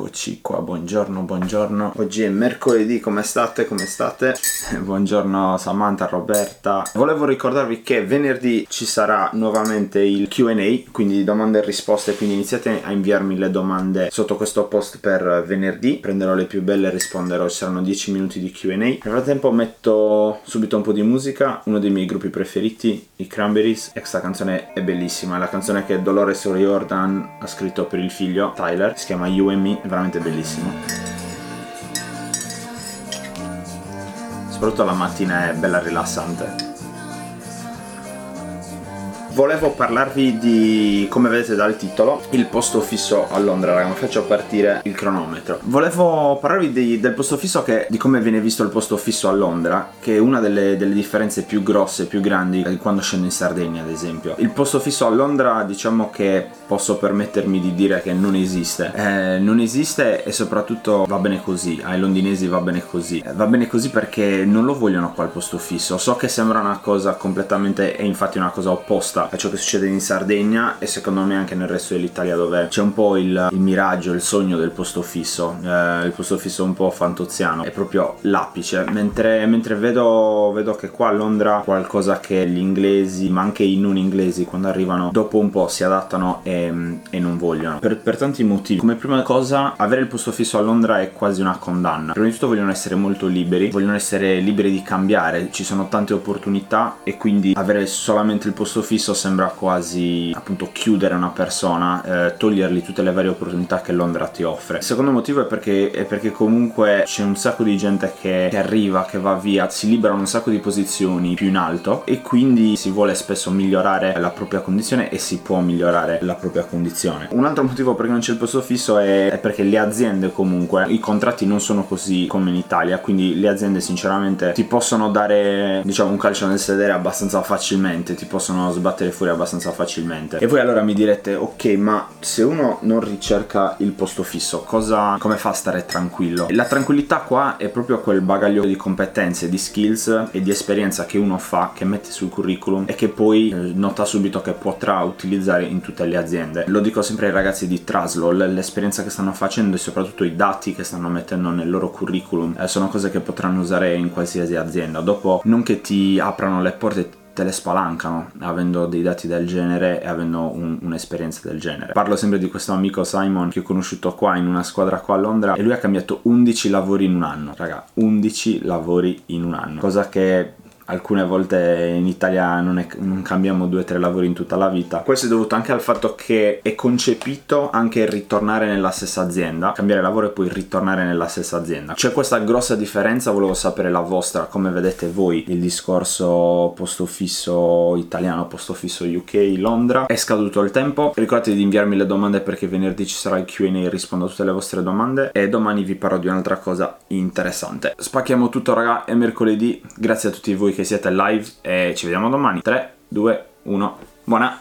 Eccoci qua, buongiorno, buongiorno. Oggi è mercoledì, come state? Come state? buongiorno Samantha, Roberta. Volevo ricordarvi che venerdì ci sarà nuovamente il QA, quindi domande e risposte, quindi iniziate a inviarmi le domande sotto questo post per venerdì. Prenderò le più belle e risponderò, ci saranno 10 minuti di QA. Nel frattempo metto subito un po' di musica, uno dei miei gruppi preferiti, i Cranberries. E questa canzone è bellissima, è la canzone che Dolores O'Riordan ha scritto per il figlio Tyler, si chiama You and Me veramente bellissimo. Soprattutto la mattina è bella rilassante. Volevo parlarvi di, come vedete dal titolo, il posto fisso a Londra, raga, faccio partire il cronometro. Volevo parlarvi di, del posto fisso che, di come viene visto il posto fisso a Londra, che è una delle, delle differenze più grosse, più grandi di quando scendo in Sardegna, ad esempio. Il posto fisso a Londra, diciamo che posso permettermi di dire che non esiste. Eh, non esiste e soprattutto va bene così, ai londinesi va bene così. Eh, va bene così perché non lo vogliono qua il posto fisso. So che sembra una cosa completamente, e infatti una cosa opposta a ciò che succede in Sardegna e secondo me anche nel resto dell'Italia dove c'è un po' il, il miraggio, il sogno del posto fisso, eh, il posto fisso un po' fantoziano, è proprio l'apice, mentre, mentre vedo, vedo, che qua a Londra qualcosa che gli inglesi, ma anche i non inglesi quando arrivano dopo un po' si adattano e, e non vogliono, per, per tanti motivi. Come prima cosa avere il posto fisso a Londra è quasi una condanna, prima di tutto vogliono essere molto liberi, vogliono essere liberi di cambiare, ci sono tante opportunità e quindi avere solamente il posto fisso spesso sembra quasi appunto chiudere una persona, eh, togliergli tutte le varie opportunità che Londra ti offre. Il secondo motivo è perché, è perché comunque c'è un sacco di gente che, che arriva, che va via, si liberano un sacco di posizioni più in alto e quindi si vuole spesso migliorare la propria condizione e si può migliorare la propria condizione. Un altro motivo perché non c'è il posto fisso è, è perché le aziende comunque, i contratti non sono così come in Italia, quindi le aziende sinceramente ti possono dare diciamo un calcio nel sedere abbastanza facilmente, ti possono sbattere sbattere fuori abbastanza facilmente. E voi allora mi direte, ok, ma se uno non ricerca il posto fisso, cosa, come fa a stare tranquillo? La tranquillità qua è proprio quel bagaglio di competenze, di skills e di esperienza che uno fa, che mette sul curriculum e che poi eh, nota subito che potrà utilizzare in tutte le aziende. Lo dico sempre ai ragazzi di Traslo, l'esperienza che stanno facendo e soprattutto i dati che stanno mettendo nel loro curriculum eh, sono cose che potranno usare in qualsiasi azienda. Dopo non che ti aprano le porte te le spalancano avendo dei dati del genere e avendo un, un'esperienza del genere. Parlo sempre di questo amico Simon che ho conosciuto qua in una squadra qua a Londra e lui ha cambiato 11 lavori in un anno, raga, 11 lavori in un anno, cosa che alcune volte in Italia non, è, non, cambiamo due o tre lavori in tutta la vita. Questo è dovuto anche al fatto che è concepito anche ritornare nella stessa azienda, cambiare lavoro e poi ritornare nella stessa azienda. C'è questa grossa differenza, volevo sapere la vostra, come vedete voi il discorso posto fisso italiano, posto fisso UK, Londra. È scaduto il tempo, ricordate di inviarmi le domande perché venerdì ci sarà il Q&A rispondo a tutte le vostre domande e domani vi parlo di un'altra cosa interessante. Spacchiamo tutto raga, è mercoledì, grazie a tutti voi che che siete live e ci vediamo domani. 3, 2, 1, buona!